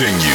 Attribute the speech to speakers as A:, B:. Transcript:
A: you.